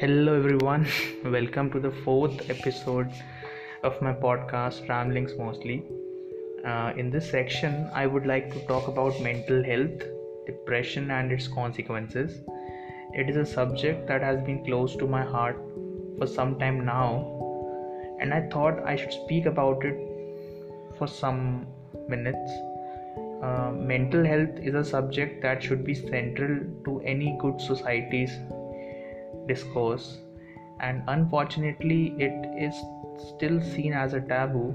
Hello, everyone. Welcome to the fourth episode of my podcast, Ramblings Mostly. Uh, in this section, I would like to talk about mental health, depression, and its consequences. It is a subject that has been close to my heart for some time now, and I thought I should speak about it for some minutes. Uh, mental health is a subject that should be central to any good society's discourse, and unfortunately, it is still seen as a taboo,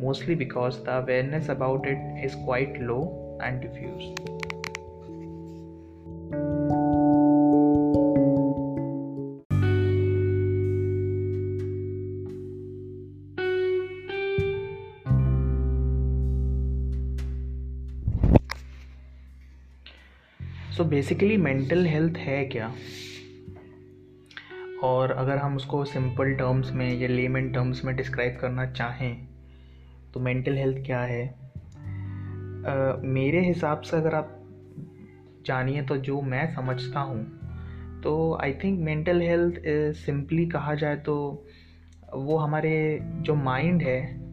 mostly because the awareness about it is quite low and diffuse. So basically mental health है क्या और अगर हम उसको simple terms में या lemon terms में describe करना चाहें तो मेंटल हेल्थ क्या है? uh, मेरे हिसाब से अगर आप जानिए तो जो मैं समझता हूँ तो I think mental health simply कहा जाए तो वो हमारे जो माइंड है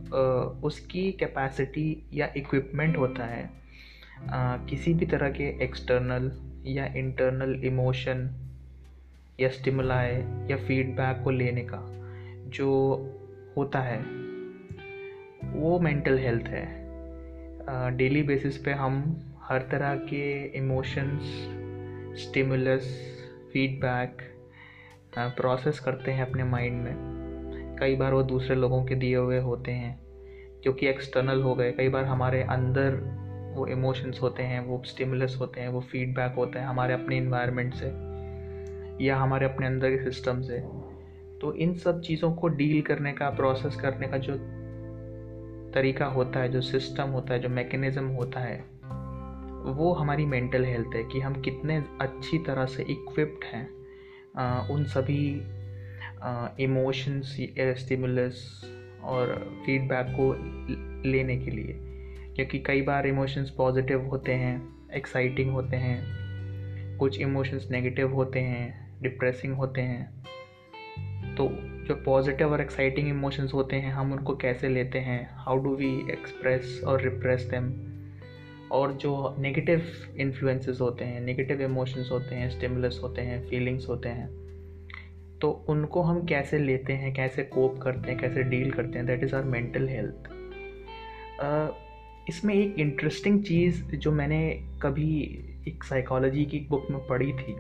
उसकी कैपेसिटी या इक्विपमेंट होता है। किसी भी तरह के एक्सटर्नल या इंटरनल इमोशन या स्टिमुलाई या फीडबैक को लेने का जो होता है, वो मेंटल हेल्थ है। डेली बेसिस पे हम हर तरह के इमोशंस स्टिमुलस फीडबैक प्रोसेस करते हैं अपने माइंड में। कई बार वो दूसरे लोगों के दिए हुए होते हैं, जो कि एक्सटर्नल हो गए। कई बार हमारे अंदर वो इमोशंस होते हैं, वो स्टिमुलस होते हैं, वो फीडबैक होता है हमारे अपने इन्वायरमेंट से। या हमारे अपने अंदर के सिस्टम से। तो इन सब चीज़ों को डील करने का प्रोसेस करने का जो तरीका होता है, जो सिस्टम होता है, जो मैकेनिज़्म होता है, वो हमारी मेंटल हेल्थ है कि हम कितने अच्छी तरह से इक्विप्ड हैं उन सभी इमोशंस स्टिमुलस और फीडबैक को लेने के लिए। क्योंकि कई बार इमोशंस पॉजिटिव होते हैं एक्साइटिंग होते हैं, कुछ इमोशंस नेगेटिव होते हैं डिप्रेसिंग होते हैं। तो जो पॉजिटिव और एक्साइटिंग इमोशंस होते हैं, हम उनको कैसे लेते हैं? हाउ डू वी एक्सप्रेस और रिप्रेस देम और जो नेगेटिव इन्फ्लुएंसेस होते हैं नेगेटिव इमोशंस होते हैं स्टिमुलस होते हैं फीलिंग्स होते हैं तो उनको हम कैसे लेते हैं, कैसे कोप करते हैं, कैसे डील करते हैं? That is our mental health इसमें एक इंटरेस्टिंग चीज़ जो मैंने कभी एक साइकोलॉजी की बुक में पढ़ी थी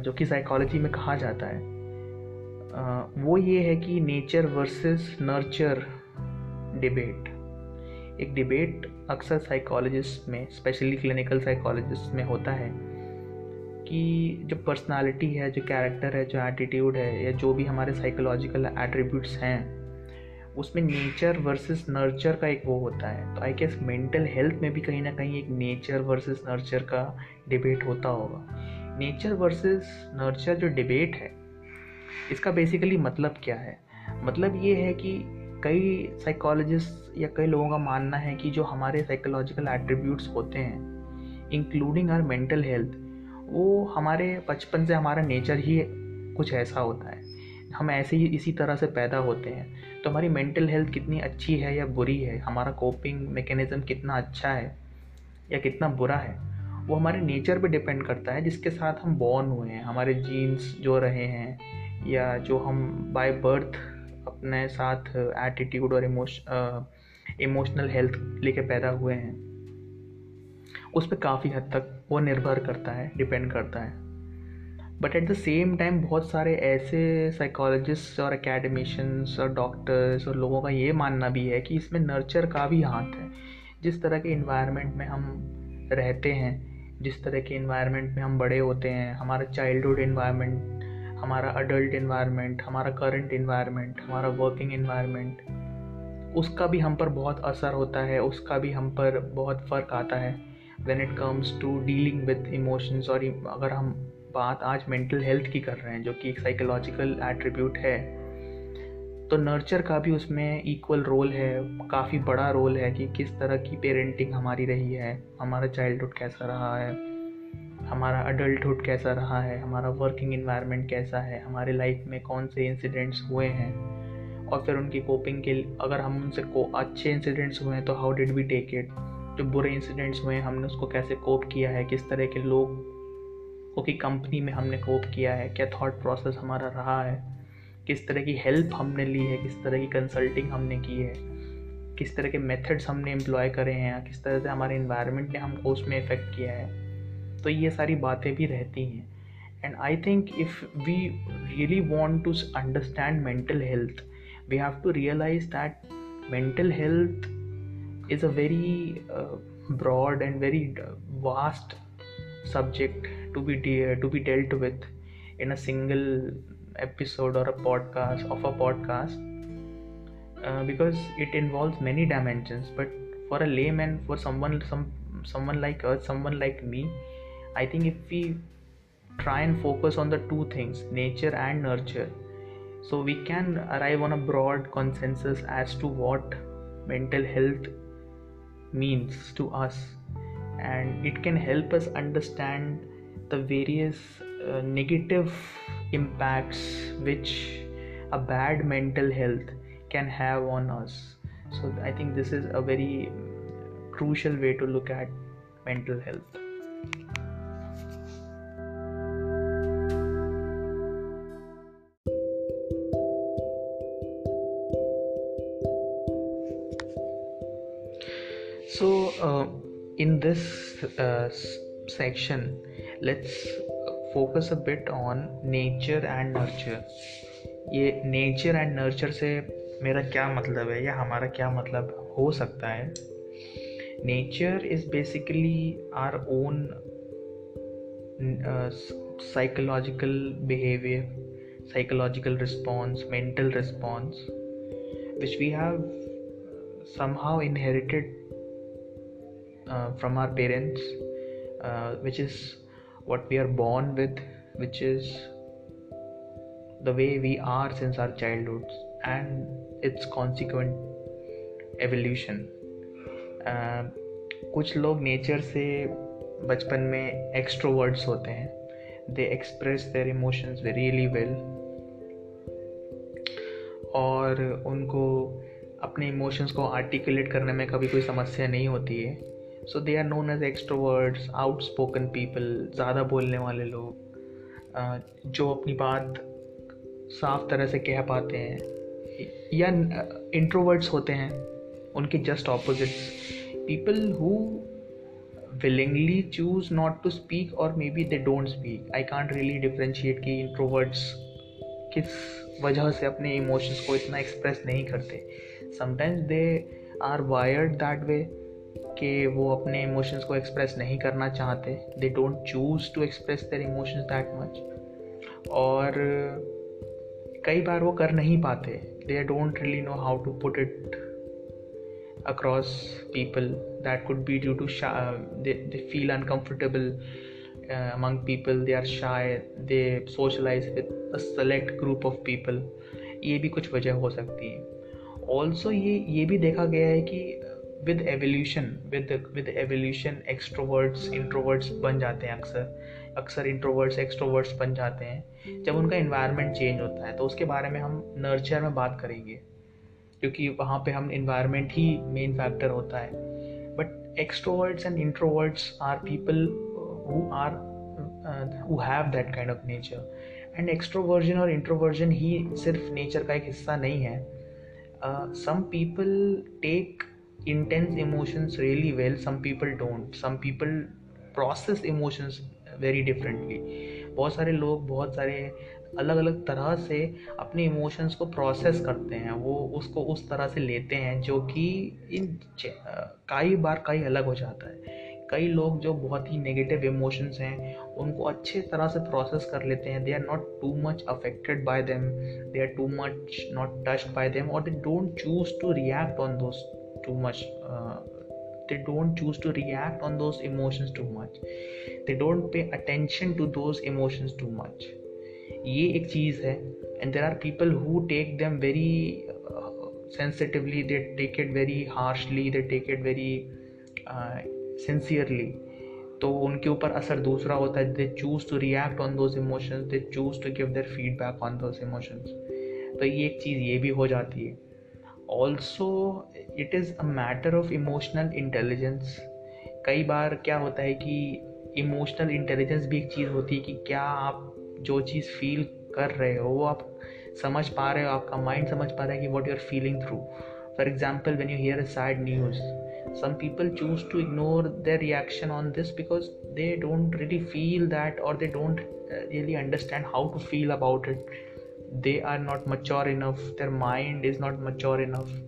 जो कि साइकोलॉजी में कहा जाता है। वो ये है कि नेचर वर्सेस नर्चर डिबेट एक डिबेट अक्सर साइकोलॉजिस्ट में स्पेशली क्लिनिकल साइकोलॉजिस्ट में होता है कि जो पर्सनालिटी है, जो कैरेक्टर है, जो एटीट्यूड है, या जो भी हमारे साइकोलॉजिकल एट्रीब्यूट्स हैं, उसमें नेचर वर्सेस नर्चर का एक वो होता है। तो आई गेस मेंटल हेल्थ में भी कहीं ना कहीं एक नेचर वर्सेस नर्चर का डिबेट होता होगा। नेचर वर्सेस नर्चर जो डिबेट है, इसका बेसिकली मतलब क्या है? मतलब ये है कि कई साइकोलॉजिस्ट या कई लोगों का मानना है कि जो हमारे साइकोलॉजिकल एट्रीब्यूट्स होते हैं इंक्लूडिंग आर मेंटल हेल्थ वो हमारे बचपन से हमारा नेचर ही कुछ ऐसा होता है। हम ऐसे ही इसी तरह से पैदा होते हैं। तो हमारी मेंटल हेल्थ कितनी अच्छी है या बुरी है? हमारा कोपिंग मैकेनिज़्म कितना अच्छा है या कितना बुरा है? वो हमारे नेचर पे डिपेंड करता है, जिसके साथ हम बॉर्न हुए हैं। हमारे जीन्स जो रहे हैं, या जो हम बाय बर्थ अपने साथ एटीट्यूड और इमोश इमोशनल हेल्थ लेके पैदा हुए हैं, उस पर काफ़ी हद तक वो निर्भर करता है डिपेंड करता है। But at the same time बहुत सारे ऐसे साइकोलॉजिस्ट और एकेडमिशन्स और डॉक्टर्स और लोगों का ये मानना भी है कि इसमें नर्चर का भी हाथ है। जिस तरह के इन्वायरमेंट में हम रहते हैं जिस तरह के इन्वायरमेंट में हम बड़े होते हैं, हमारा चाइल्डहुड इन्वायरमेंट हमारा अडल्ट इन्वायरमेंट हमारा करंट इन्वायरमेंट हमारा वर्किंग इन्वायरमेंट उसका भी हम पर बहुत असर होता है, उसका भी हम पर बहुत फ़र्क आता है। When it comes to dealing with emotions और अगर हम बात आज मेंटल हेल्थ की कर रहे हैं, जो कि एक साइकोलॉजिकल एट्रीब्यूट है तो नर्चर का भी उसमें इक्वल रोल है, काफ़ी बड़ा रोल है कि किस तरह की पेरेंटिंग हमारी रही है, हमारा चाइल्डहुड कैसा रहा है, हमारा अडल्टहुड कैसा रहा है, हमारा वर्किंग इन्वायरमेंट कैसा है, हमारे लाइफ में कौन से इंसिडेंट्स हुए हैं, और फिर उनकी कोपिंग के अगर हम उनसे को अच्छे इंसिडेंट्स हुए हैं तो how did we take it जो बुरे इंसिडेंट्स हुए हैं, हमने उसको कैसे कोप किया है, किस तरह के लोग की कंपनी में हमने कोप किया है, क्या थॉट प्रोसेस हमारा रहा है किस तरह की हेल्प हमने ली है किस तरह की कंसल्टिंग हमने की है किस तरह के मेथड्स हमने एम्प्लॉय करे हैं किस तरह से हमारे इन्वायरमेंट ने हमको उसमें इफ़ेक्ट किया है। तो ये सारी बातें भी रहती हैं। And I think if we really want to understand mental health we have to realise that mental health very uh, broad and very vast subject to be de- to be dealt with in a single episode or a podcast of a podcast uh, because it involves many dimensions but for a layman for someone some someone like us someone like me I think if we try and focus on the two things, nature and nurture, so we can arrive on a broad consensus as to what mental health means to us. And it can help us understand the various uh, negative impacts which a bad mental health can have on us. So i think this is a very crucial way to look at mental health. So uh, in this uh, section let's focus a bit on nature and nurture ये nature and nurture से मेरा क्या मतलब है या हमारा क्या मतलब हो सकता है? Nature is basically our own psychological behaviour psychological response mental response which we have somehow inherited from our parents which is what we are born with, which is the way we are since our childhoods and its consequent evolution. Uh, कुछ लोग nature से बचपन में extroverts होते हैं. They express their emotions really well और उनको अपने इमोशंस को आर्टिकुलेट करने में कभी कोई समस्या नहीं होती है. So they are known as extroverts outspoken people ज़्यादा बोलने वाले लोग जो अपनी बात साफ़ तरह से कह पाते हैं। या इंट्रोवर्ड्स होते हैं, उनके just opposites people who willingly choose not to speak or maybe they don't speak i can't really differentiate कि introverts किस वजह से अपने इमोशंस को इतना एक्सप्रेस नहीं करते। Sometimes they are wired that way कि वो अपने इमोशंस को एक्सप्रेस नहीं करना चाहते. They don't choose to express their emotions that much और कई बार वो कर नहीं पाते. They don't really know how to put it across people that could be due to they feel uncomfortable among people they are शायद they socialise with a select group of people ये भी कुछ वजह हो सकती है. ऑल्सो ये ये भी देखा गया है कि with evolution with with evolution extroverts introverts बन जाते हैं अक्सर। अक्सर इंट्रोवर्ड्स एक्सट्रोवर्ड्स बन जाते हैं। जब उनका इन्वायरमेंट चेंज होता है तो उसके बारे में हम नर्चर में बात करेंगे। क्योंकि वहाँ पे हम इन्वायरमेंट ही मेन फैक्टर होता है। But extroverts and introverts are people who are who have that kind of nature and extroversion और इंट्रोवर्जन ही सिर्फ़ नेचर का एक हिस्सा नहीं है। Some people take intense emotions really well. Some people don't. Some people process emotions very differently. बहुत सारे लोग बहुत सारे अलग अलग तरह से अपने इमोशंस को प्रोसेस करते हैं। वो उसको उस तरह से लेते हैं जो कि इन कई बार कई अलग हो जाता है। कई लोग जो बहुत ही नेगेटिव इमोशंस हैं, उनको अच्छे तरह से प्रोसेस कर लेते हैं। They are not too much affected by them they are too much not touched by them और they don't choose to react on दोस्त too much uh, they don't choose to react on those emotions too much they don't pay attention to those emotions too much ये एक चीज़ है and there are people who take them very sensitively they take it very harshly they take it very uh, sincerely तो उनके ऊपर असर दूसरा होता है they choose to react on those emotions they choose to give their feedback on those emotions तो ये एक चीज़ ये भी हो जाती है also it is a matter of emotional intelligence कई बार क्या होता है कि इमोशनल इंटेलिजेंस भी एक चीज़ होती है कि क्या आप जो चीज़ फील कर रहे हो वो आप समझ पा रहे हो आपका माइंड समझ पा रहा है कि what you are feeling through for example when you hear a sad news some people choose to ignore their reaction on this because they don't really feel that or they don't uh, really understand how to feel about it. They are not mature enough their mind is not mature enough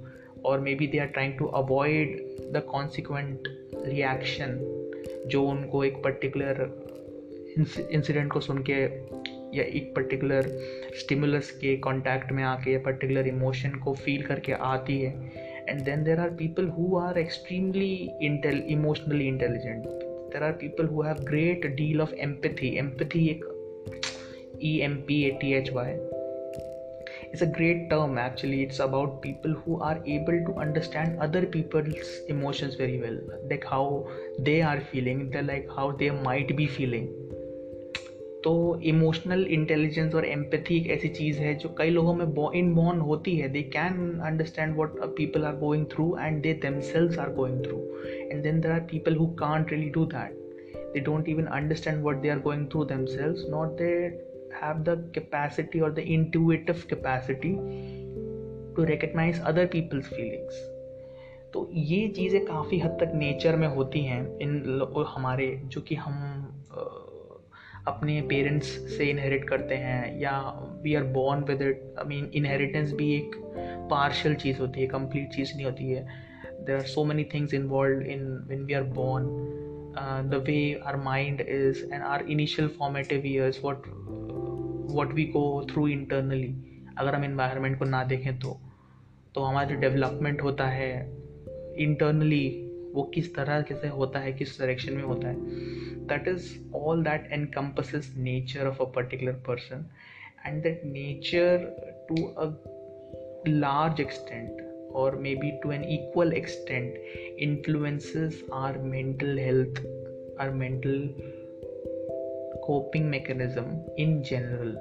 और maybe they are trying to avoid the consequent reaction जो उनको एक particular incident को सुन के या एक particular stimulus के contact में आके या पर्टिकुलर इमोशन को फील करके आती है। And then there are people who are extremely emotionally intelligent there are people who have great deal of empathy empathy एक E M P A T H Y it's a great term actually it's about people who are able to understand other people's emotions very well like how they are feeling they're like how they might be feeling तो emotional intelligence और empathy एक ऐसी चीज़ है जो कई लोगों में इन बॉर्न होती है they can understand what people are going through and they themselves are going through and then there are people who can't really do that they don't even understand what they are going through themselves not they have the capacity or the intuitive capacity to recognize other people's feelings. तो ये चीज़ें काफ़ी हद तक nature में होती हैं इन हमारे, जो कि हम अपने पेरेंट्स से इनहेरिट करते हैं या we are born with it I mean inheritance भी एक पार्शल चीज़ होती है कंप्लीट चीज़ नहीं होती है. There are so many things involve in when we are born the way our mind is and our initial formative years what what we go through internally अगर हम इन्वायरमेंट को ना देखें तो तो हमारा जो डेवलपमेंट होता है इंटरनली वो किस तरह कैसे होता है, किस डायरेक्शन में होता है that is all that encompasses nature of a particular person and that nature to a large extent or maybe to an equal extent influences our mental health, our mental coping coping mechanism in general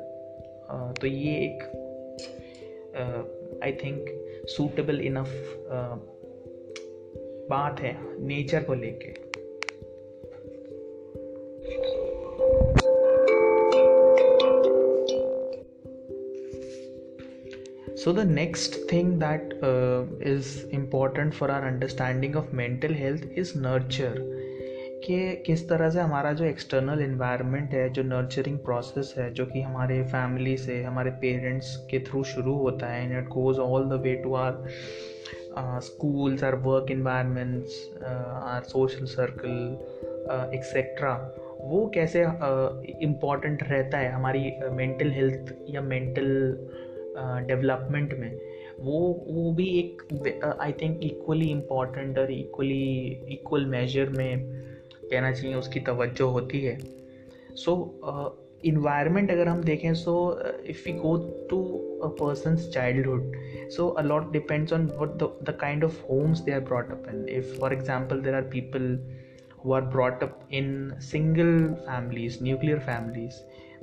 तो ये एक I think suitable enough बात है nature को लेके। So the next thing that is important for our understanding of mental health is nurture कि किस तरह से हमारा जो एक्सटर्नल इन्वायरमेंट है जो नर्चरिंग प्रोसेस है जो कि हमारे फैमिली से हमारे पेरेंट्स के थ्रू शुरू होता है and it goes all the way to our schools our work environments our social circle etcetera uh, वो कैसे इंपॉर्टेंट uh, रहता है हमारी मेंटल हेल्थ या मेंटल डेवलपमेंट में? वो वो भी एक आई थिंक इक्वली इंपॉर्टेंट और इक्वली इक्वल मेजर में कहना चाहिए, उसकी तवज्जो होती है। सो इन्वायरमेंट अगर हम देखें so if you go to a person childhood so a lot depends on what the kind of homes they are brought up and if for example there are people who are brought up in single families nuclear families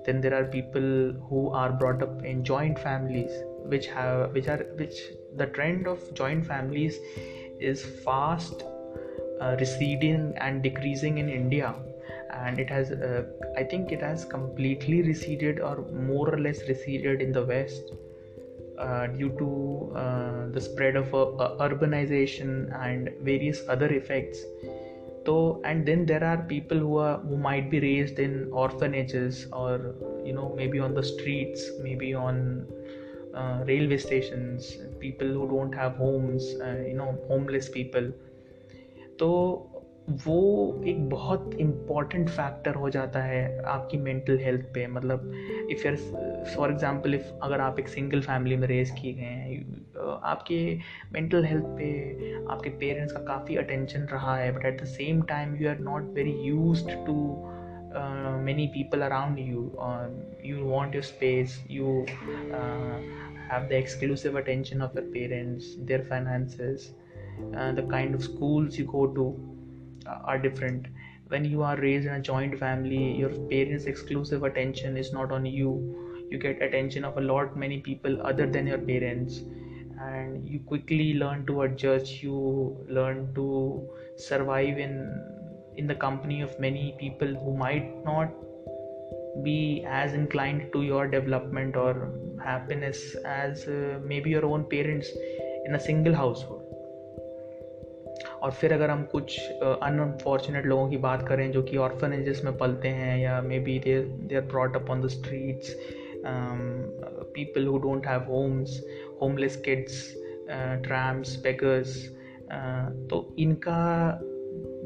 then there are people who are brought up in joint families which have which are which the trend of joint families is fast receding and decreasing in india. And it has uh, i think it has completely receded or more or less receded in the west uh, due to uh, the spread of uh, urbanization and various other effects. So and then there are people who are who might be raised in orphanages or you know maybe on the streets maybe on uh, railway stations people who don't have homes uh, you know homeless people तो वो एक बहुत important factor हो जाता है आपकी mental health पे। मतलब इफ़ यार फॉर एग्जांपल इफ़ अगर आप एक सिंगल फैमिली में रेज किए गए हैं आपके मेंटल हेल्थ पे आपके पेरेंट्स का काफ़ी अटेंशन रहा है but at the same time you are not very use to many people around you uh, you want your space you uh, have the exclusive attention of your parents uh, the kind of schools you go to are different. When you are raised in a joint family your parents exclusive attention is not on you. You get attention of a lot many people other than your parents. And you quickly learn to adjust. You learn to survive in in the company of many people who might not be as inclined to your development or happiness as uh, maybe your own parents in a single household और फिर अगर हम कुछ unfortunate लोगों की बात करें जो कि ऑर्फनेजेस में पलते हैं या maybe they they are brought up on the streets people who don't have homes homeless kids tramps beggars तो इनका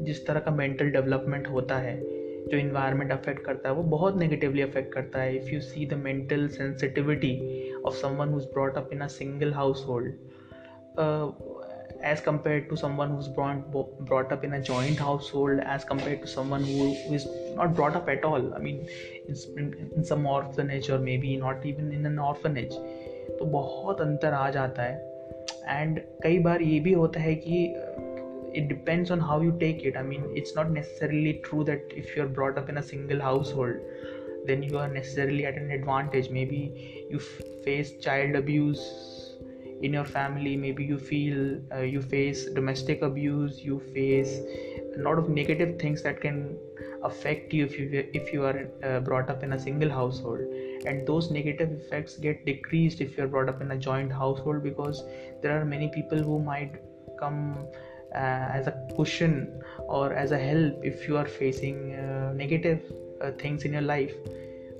जिस तरह का मेंटल डेवलपमेंट होता है, जो इन्वायरमेंट अफेक्ट करता है, वो बहुत नेगेटिवली अफेक्ट करता है. If you see the mental sensitivity of someone who's brought up in a single household as compared to someone who's brought, brought up in a joint household as compared to someone who, is not brought up at all i mean in, in some orphanage or maybe not even in an orphanage तो बहुत अंतर आ जाता है and कई बार ये भी होता है कि it depends on how you take it i mean it's not necessarily true that if you're brought up in a single household then you are necessarily at an advantage maybe you face child abuse in your family maybe you feel uh, you face domestic abuse you face a lot of negative things that can affect you if you if you are uh, brought up in a single household and those negative effects get decreased if you're brought up in a joint household because there are many people who might come uh, as a cushion or as a help if you are facing uh, negative uh, things in your life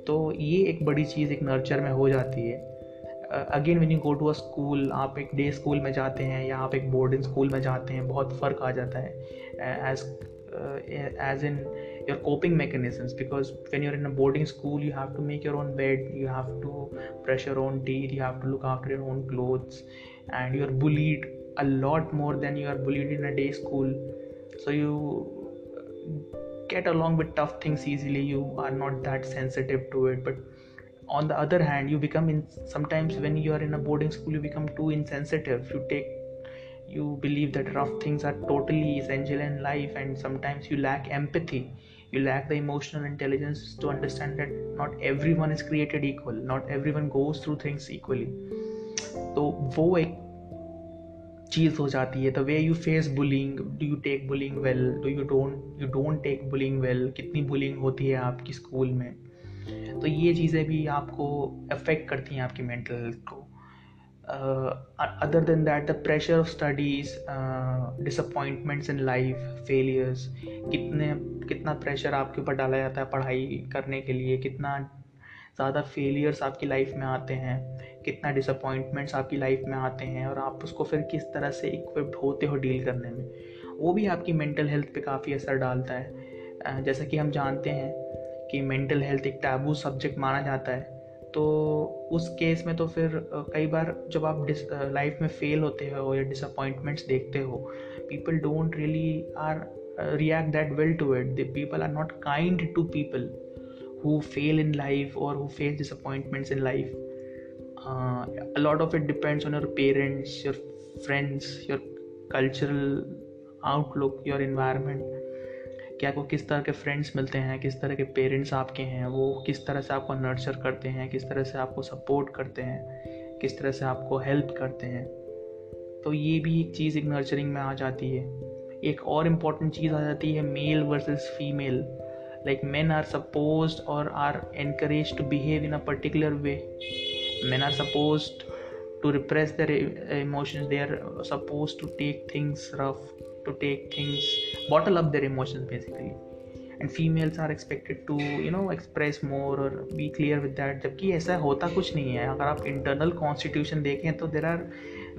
तो ये एक बड़ी चीज़ एक nurture में हो जाती है again when you go to a school आप एक डे स्कूल में जाते हैं या आप एक बोर्डिंग स्कूल में जाते हैं, बहुत फ़र्क आ जाता है as as in your coping mechanisms because when you're in a boarding school you have to make your own bed you have to brush your own teeth you have to look after your own clothes and you are bullied a lot more than you are bullied in a day school so you get along with tough things easily you are not that sensitive to it but on the other hand you become in sometimes when you are in a boarding school you become too insensitive you take you believe that rough things are totally essential in life and sometimes you lack empathy you lack the emotional intelligence to understand that not everyone is created equal not everyone goes through things equally तो वो एक चीज़ हो जाती है the way you face bullying do you take bullying well do you don't you don't take bullying well कितनी bullying होती है आपकी स्कूल में तो ये चीज़ें भी आपको अफेक्ट करती हैं आपकी मेंटल हेल्थ को। Other than that the pressure of studies disappointments in life failures कितने, कितना प्रेशर आपके ऊपर डाला जाता है पढ़ाई करने के लिए, कितना ज़्यादा फेलियर्स आपकी लाइफ में आते हैं, कितना डिसअपॉइंटमेंट्स आपकी लाइफ में आते हैं और आप उसको फिर किस तरह से इक्विप्ड होते हो डील करने में, वो भी आपकी मेंटल हेल्थ पे काफ़ी असर डालता है। जैसा कि हम जानते हैं कि मेंटल हेल्थ एक टैबू सब्जेक्ट माना जाता है। तो उस केस में तो फिर कई बार जब आप लाइफ में फेल होते हो या डिसअपॉइंटमेंट्स देखते हो people don't really our react that well to it the people are not kind to people who fail in life और who face disappointments in life a of it depends on your parents your friends your cultural outlook your environment कि आपको किस तरह के friends मिलते हैं, किस तरह के पेरेंट्स आपके हैं, वो किस तरह से आपको नर्चर करते हैं, किस तरह से आपको सपोर्ट करते हैं, किस तरह से आपको हेल्प करते हैं। तो ये भी एक चीज़ एक नर्चरिंग में आ जाती है। एक और इंपॉर्टेंट चीज़ आ जाती है male versus female like men are suppose और are encourage to behave in a particular way men are suppose to repress their emotions they are suppose to take things rough to take things bottle up their emotions basically and females are expected to you know express more or be clear with that जबकि ऐसा होता कुछ नहीं है अगर आप internal constitution देखें तो there are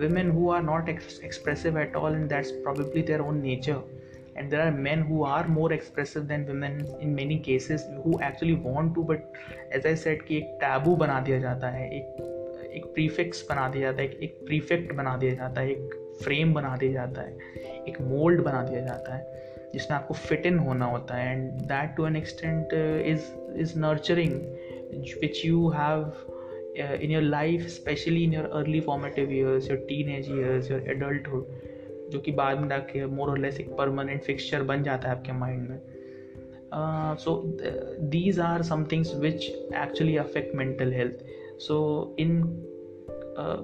women who are not ex- expressive at all and that's probably their own nature and there are men who are more expressive than women in many cases who actually want to but as I said कि एक taboo बना दिया जाता है एक एक prefix बना दिया जाता है एक प्रीफेक्ट बना दिया जाता है एक फ्रेम बना दिया जाता है एक मोल्ड बना दिया जाता है जिसमें आपको फिट इन होना होता है and that to an extent is is nurturing which you have in your life specially in your early formative years your teenage years your adulthood जो कि बाद में जाके मोर और लेस एक परमानेंट फिक्सचर बन जाता है आपके माइंड में। So these are which actually affect mental health. So in uh,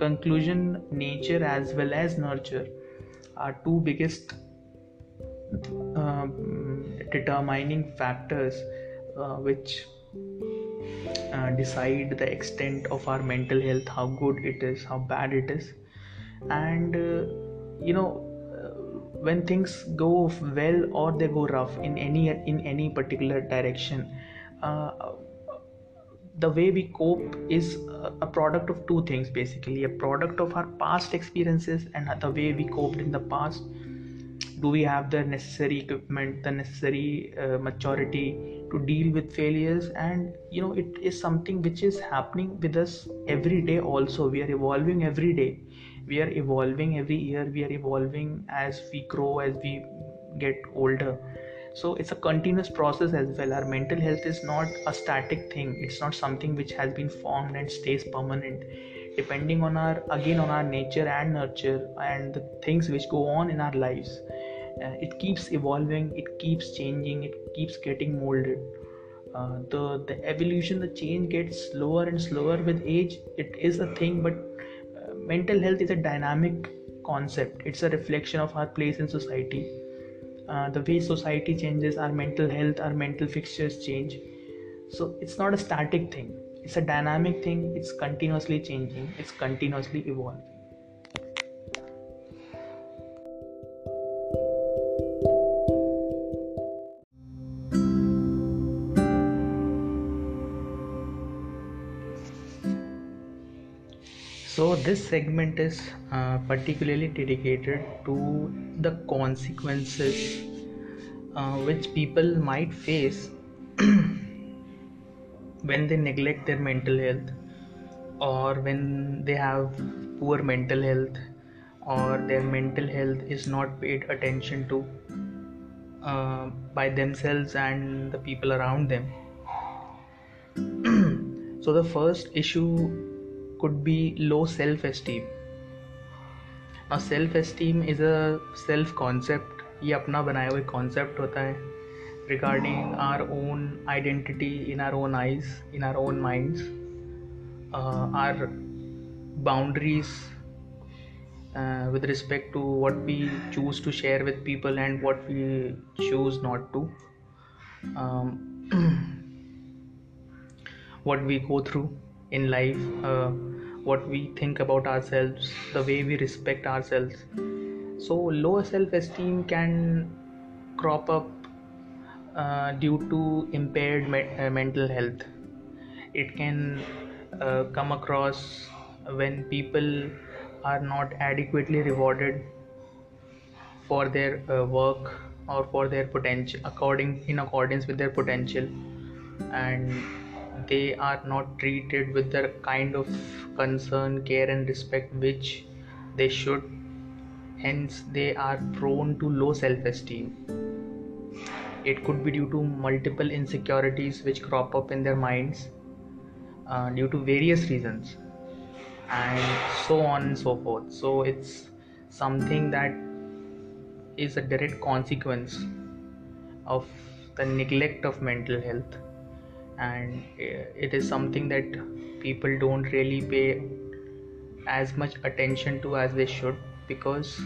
conclusion nature as well as nurture are two biggest um, determining factors uh, which uh, decide the extent of our mental health how good it is how bad it is. And uh, you know when things go well or they go rough in any in any particular direction uh, the way we cope is a product of two things basically. A product of our past experiences and the way we coped in the past. Do we have the necessary equipment the necessary uh, maturity to deal with failures? And you know it is something which is happening with us every day also. We are evolving every day. We are evolving every year. We are evolving as we grow as we get older so it's a continuous process as well. Our mental health is not a static thing. It's not something which has been formed and stays permanent. Depending on our again on our nature and nurture and the things which go on in our lives uh, it keeps evolving it keeps changing it keeps getting molded. Uh, the the evolution the change gets slower and slower with age. It is a thing but mental health is a dynamic concept. It's a reflection of our place in society uh, the way society changes our mental health our mental fixtures change. So it's not a static thing. It's a dynamic thing. It's continuously changing. It's continuously evolving this segment is uh, particularly dedicated to the consequences uh, which people might face when they neglect their mental health or when they have poor mental health or their mental health is not paid attention to uh, by themselves and the people around them. so, the first issue could be low self esteem now self esteem is a self concept ये अपना बनाया हुआ concept होता है regarding our own identity in our own eyes in our own minds uh, our boundaries uh, with respect to what we choose to share with people and what we choose not to um, what we go through in life uh, what we think about ourselves the way we respect ourselves. So low self-esteem can crop up uh, due to impaired me- uh, mental health. It can uh, come across when people are not adequately rewarded for their uh, work or for their potential according in accordance with their potential. And they are not treated with the kind of concern, care, and respect which they should. Hence, they are prone to low self esteem. It could be due to multiple insecurities which crop up in their minds uh, due to various reasons, and so on and so forth. So, it's something that is a direct consequence of the neglect of mental health and uh, it is something that people don't really pay as much attention to as they should because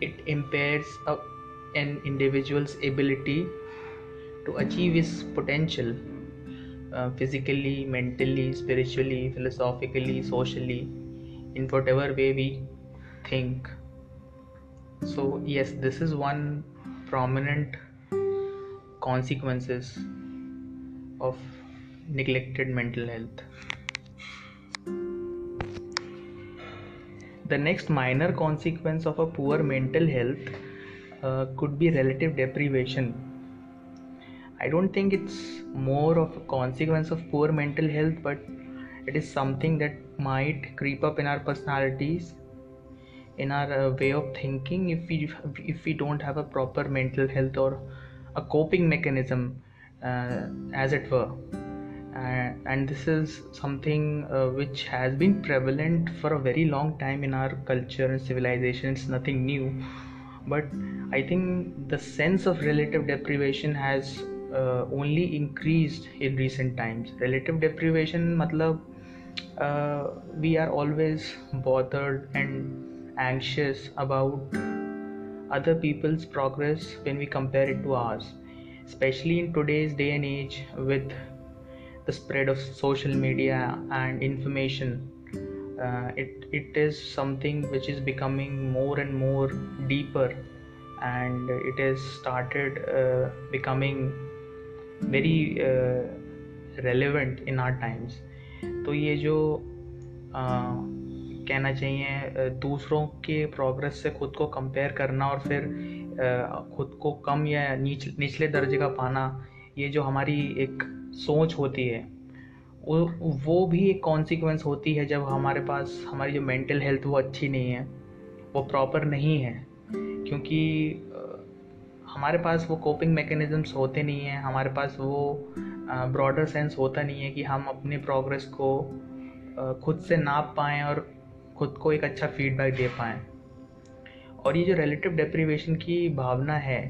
it impairs a, an individual's ability to achieve his potential uh, physically, mentally, spiritually, philosophically, socially, in whatever way we think. So, yes, this is one prominent consequences of neglected mental health. The next minor consequence of a poor mental health uh, could be relative deprivation. I don't think it's more of a consequence of poor mental health, but it is something that might creep up in our personalities, in our uh, way of thinking, if we if we don't have a proper mental health or a coping mechanism as it were. Uh, and this is something uh, which has been prevalent for a very long time in our culture and civilization. It's nothing new, but I think the sense of relative deprivation has uh, only increased in recent times. Relative deprivation, matlab, uh, we are always bothered and anxious about other people's progress when we compare it to ours, especially in today's day and age with the spread of social media and information. Uh, it it is something which is becoming more and more deeper and it has started uh, becoming very uh, relevant in our times तो ये जो कहना चाहिए दूसरों के progress से खुद को कंपेयर करना और फिर खुद को कम या नीच, निचले दर्जे का पाना, ये जो हमारी एक सोच होती है, वो भी एक कॉन्सिक्वेंस होती है जब हमारे पास, हमारी जो मेंटल हेल्थ वो अच्छी नहीं है, वो प्रॉपर नहीं है। क्योंकि हमारे पास वो कोपिंग मैकेनिज़म्स होते नहीं हैं, हमारे पास वो ब्रॉडर सेंस होता नहीं है कि हम अपने प्रोग्रेस को खुद से नाप पाएँ और खुद को एक अच्छा फीडबैक दे पाएँ। और ये जो रिलेटिव डिप्रीवेशन की भावना है,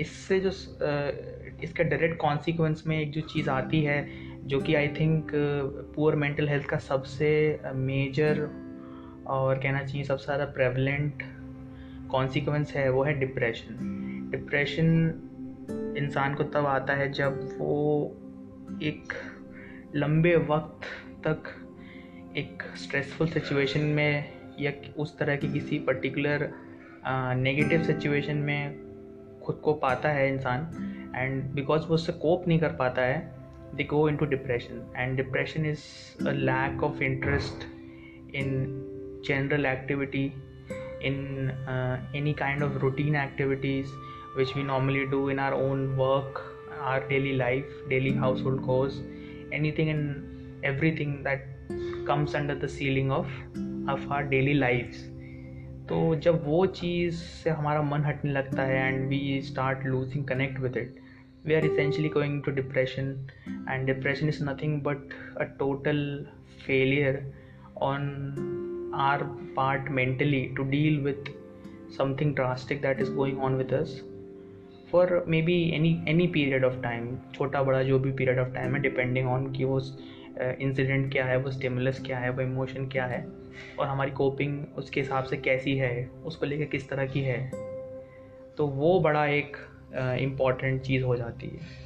इससे जो इसका डायरेक्ट कॉन्सिक्वेंस में एक जो चीज़ आती है, जो कि I think poor mental health का सबसे मेजर और कहना चाहिए सबसे ज़्यादा प्रेवलेंट कॉन्सिक्वेंस है, वो है डिप्रेशन डिप्रेशन इंसान को तब आता है जब वो एक लंबे वक्त तक एक स्ट्रेसफुल सिचुएशन में या उस तरह की किसी पर्टिकुलर नेगेटिव सिचुएशन में खुद को पाता है इंसान एंड बिकॉज़ वो उससे कोप नहीं कर पाता है they go into depression and depression is a lack of interest in general activity in any kind of routine activities which we normally do in our own work our daily life daily household chores anything and everything that comes under the ceiling of of our daily lives तो जब वो चीज़ से हमारा मन हटने लगता है and we start losing connect with it we are essentially going to depression and depression is nothing but a total failure on our part mentally to deal with something drastic that is going on with us for maybe any any period of time छोटा, बड़ा, जो भी period of time है depending on कि वो uh, incident क्या है, वो स्टिमुलस क्या है, वो इमोशन क्या है. और हमारी कोपिंग उसके हिसाब से कैसी है, उसको लेकर किस तरह की है तो वो बड़ा एक इंपॉर्टेंट चीज़ हो जाती है।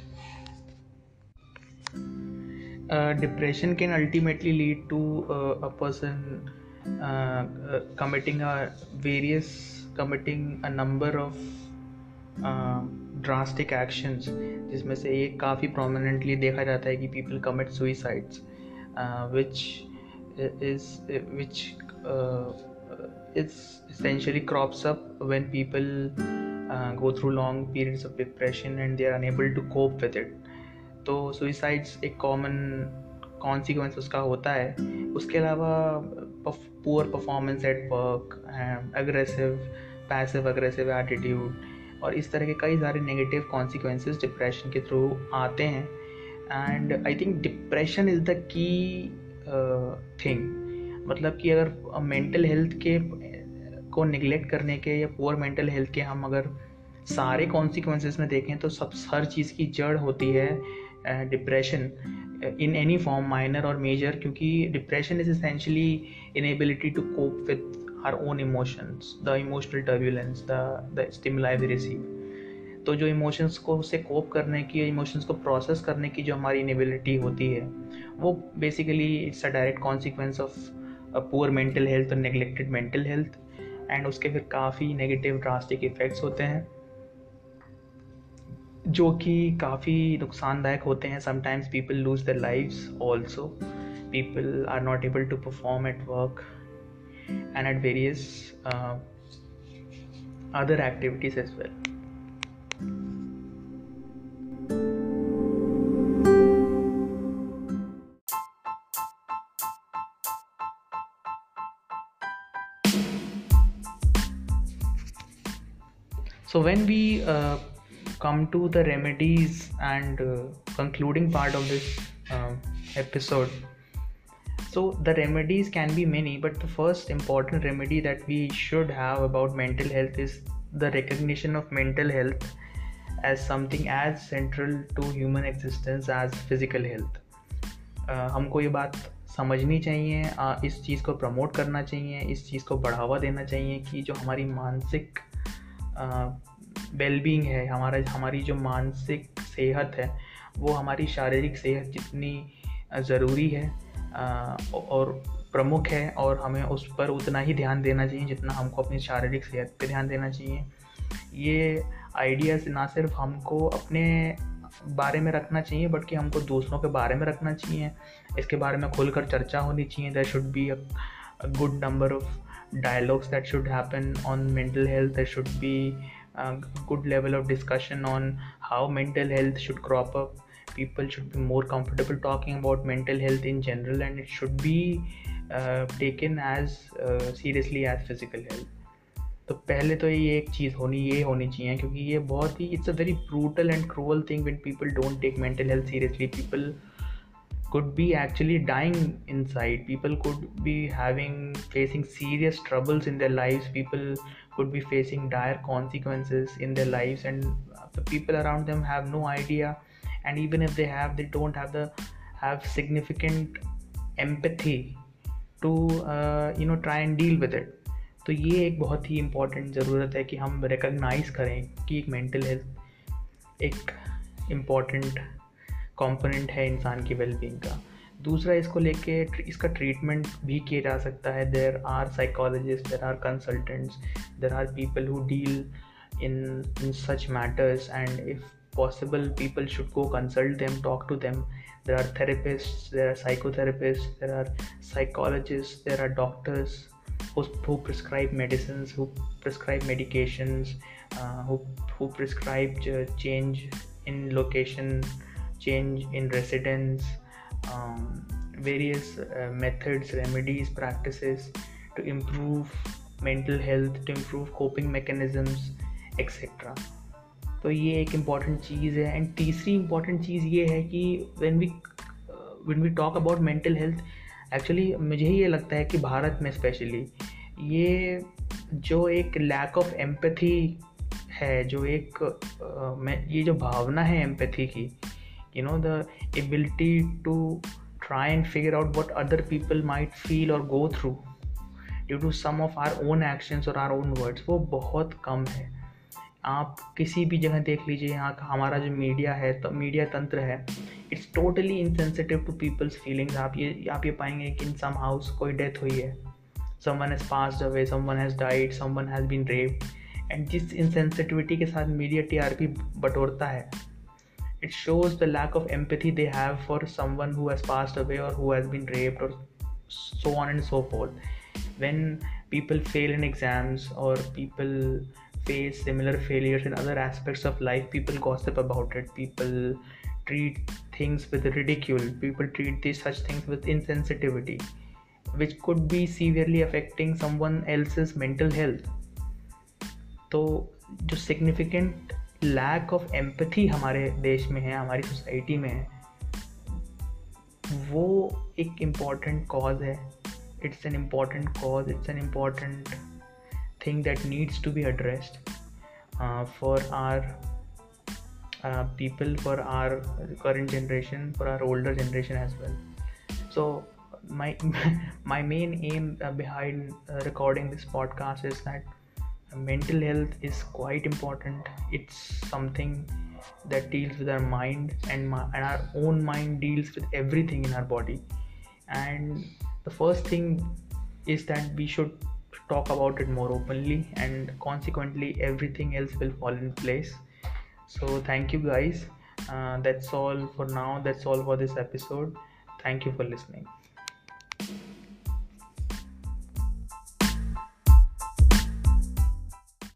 Depression can ultimately lead to a person committing a various committing a number of drastic actions जिसमें से एक काफ़ी प्रोमिनेंटली देखा जाता है कि people commit suicides which is which it's essentially crops up when people uh, go through long periods of depression and they are unable to cope with it. तो suicides एक कॉमन कॉन्सिक्वेंस उसका होता है। उसके अलावा poor performance at work aggressive passive aggressive attitude और इस तरह के कई सारे नेगेटिव कॉन्सिक्वेंसेस डिप्रेशन के थ्रू आते हैं। And I think depression is the key thing मतलब कि अगर मेंटल हेल्थ के, को निगलेक्ट करने के या पुअर मेंटल हेल्थ के हम अगर सारे कॉन्सिक्वेंसेस में देखें तो सब, हर चीज़ की जड़ होती है depression in any form minor और मेजर क्योंकि depression is essentially inability to cope with our own emotions the emotional stimuli we receive तो जो इमोशंस को उसे कोप करने की इमोशंस को प्रोसेस करने की जो हमारी इनेबिलिटी होती है, वो basically it's a direct consequence of poor mental health और नेगलेक्टेड मेंटल हेल्थ एंड उसके फिर काफ़ी नेगेटिव ड्रास्टिक इफ़ेक्ट्स होते हैं, जो कि काफ़ी नुकसानदायक होते हैं। Sometimes people lose the life also people are not able to perform at work and at various other activities as well when we uh, come to the remedies and uh, concluding part of this um, episode so the remedies can be many but the first important remedy that we should have about mental health is the recognition of mental health as something as central to human existence as physical health uh, हमको ये बात समझनी चाहिए uh, इस चीज़ को promote करना चाहिए इस चीज़ को बढ़ावा देना चाहिए कि जो हमारी मानसिक वेलबींग है, हमारा, हमारी जो मानसिक सेहत है, वो हमारी शारीरिक सेहत जितनी ज़रूरी है और प्रमुख है, और हमें उस पर उतना ही ध्यान देना चाहिए जितना हमको अपनी शारीरिक सेहत पे ध्यान देना चाहिए। ये आइडियाज़ ना सिर्फ़ हमको अपने बारे में रखना चाहिए बट कि हमको दूसरों के बारे में रखना चाहिए। इसके बारे में खुलकर चर्चा होनी चाहिए। There should be a good number of dialogues that should happen on mental health. There should be a good level of discussion on how mental health should crop up people should be more comfortable talking about mental health in general and it should be uh, taken as uh, seriously as physical health तो पहले तो ये एक चीज़ होनी ये होनी चाहिए क्योंकि ये बहुत ही it's a very brutal and cruel thing when people don't take mental health seriously people could be actually dying inside people could be having facing serious troubles in their lives people could be facing dire consequences in their lives and the people around them have no idea and even if they have they don't have the have significant empathy to uh, you know try and deal with it तो ये एक बहुत ही important ज़रूरत है कि हम recognise करें कि एक मेंटल हेल्थ एक इंपॉर्टेंट कंपोनेंट है इंसान की वेलबींग का दूसरा इसको लेके इसका ट्रीटमेंट भी किया जा सकता है। There are psychologist there are consultants there are people who deal in in such matters and if possible people should go consult them talk to them there are therapist there are psychotherapist there are psychologist there are doctors who prescribe medicine who prescribe medication who prescribe change in location change in residence um, various uh, methods, remedies, practices to improve mental health, to improve coping mechanisms, etc. तो ये एक important चीज़ है एंड तीसरी important चीज़ ये है कि when we when we talk about mental health actually मुझे ये लगता है कि भारत में स्पेशली ये जो एक लैक ऑफ़ एम्पैथी है जो एक मैं ये जो भावना है एम्पैथी की you know the ability to try and figure out what other people might feel और go through due to some of our own actions और आर ओन वर्ड्स वो बहुत कम है। आप किसी भी जगह देख लीजिए, यहाँ का हमारा जो मीडिया है तो मीडिया तंत्र है it's totally insensitive to people's feelings आप ये आप ये पाएँगे कि इन सम हाउस कोई डेथ हुई है। Someone has pass away someone has died someone has been rape and जिस इनसेंसिटिविटी के साथ मीडिया टीआरपी बटोरता है it shows the lack of empathy they have for someone who has passed away or who has been raped or so on and so forth when people fail in exams or people face similar failures in other aspects of life people gossip about it people treat things with ridicule people treat these such things with insensitivity which could be severely affecting someone else's mental health तो जो significant Lack of empathy हमारे देश में है, हमारी society में है, वो एक इंपॉर्टेंट कॉज है। It's an important cause it's an important thing that needs to be addressed for our people for our current generation for our older generation as well so my my main aim behind recording this podcast is that mental health is quite important. It's something that deals with our mind and, my, and our own mind deals with everything in our body. And the first thing is that we should talk about it more openly and consequently everything else will fall in place. So thank you guys. Uh, that's all for now. That's all for this episode. Thank you for listening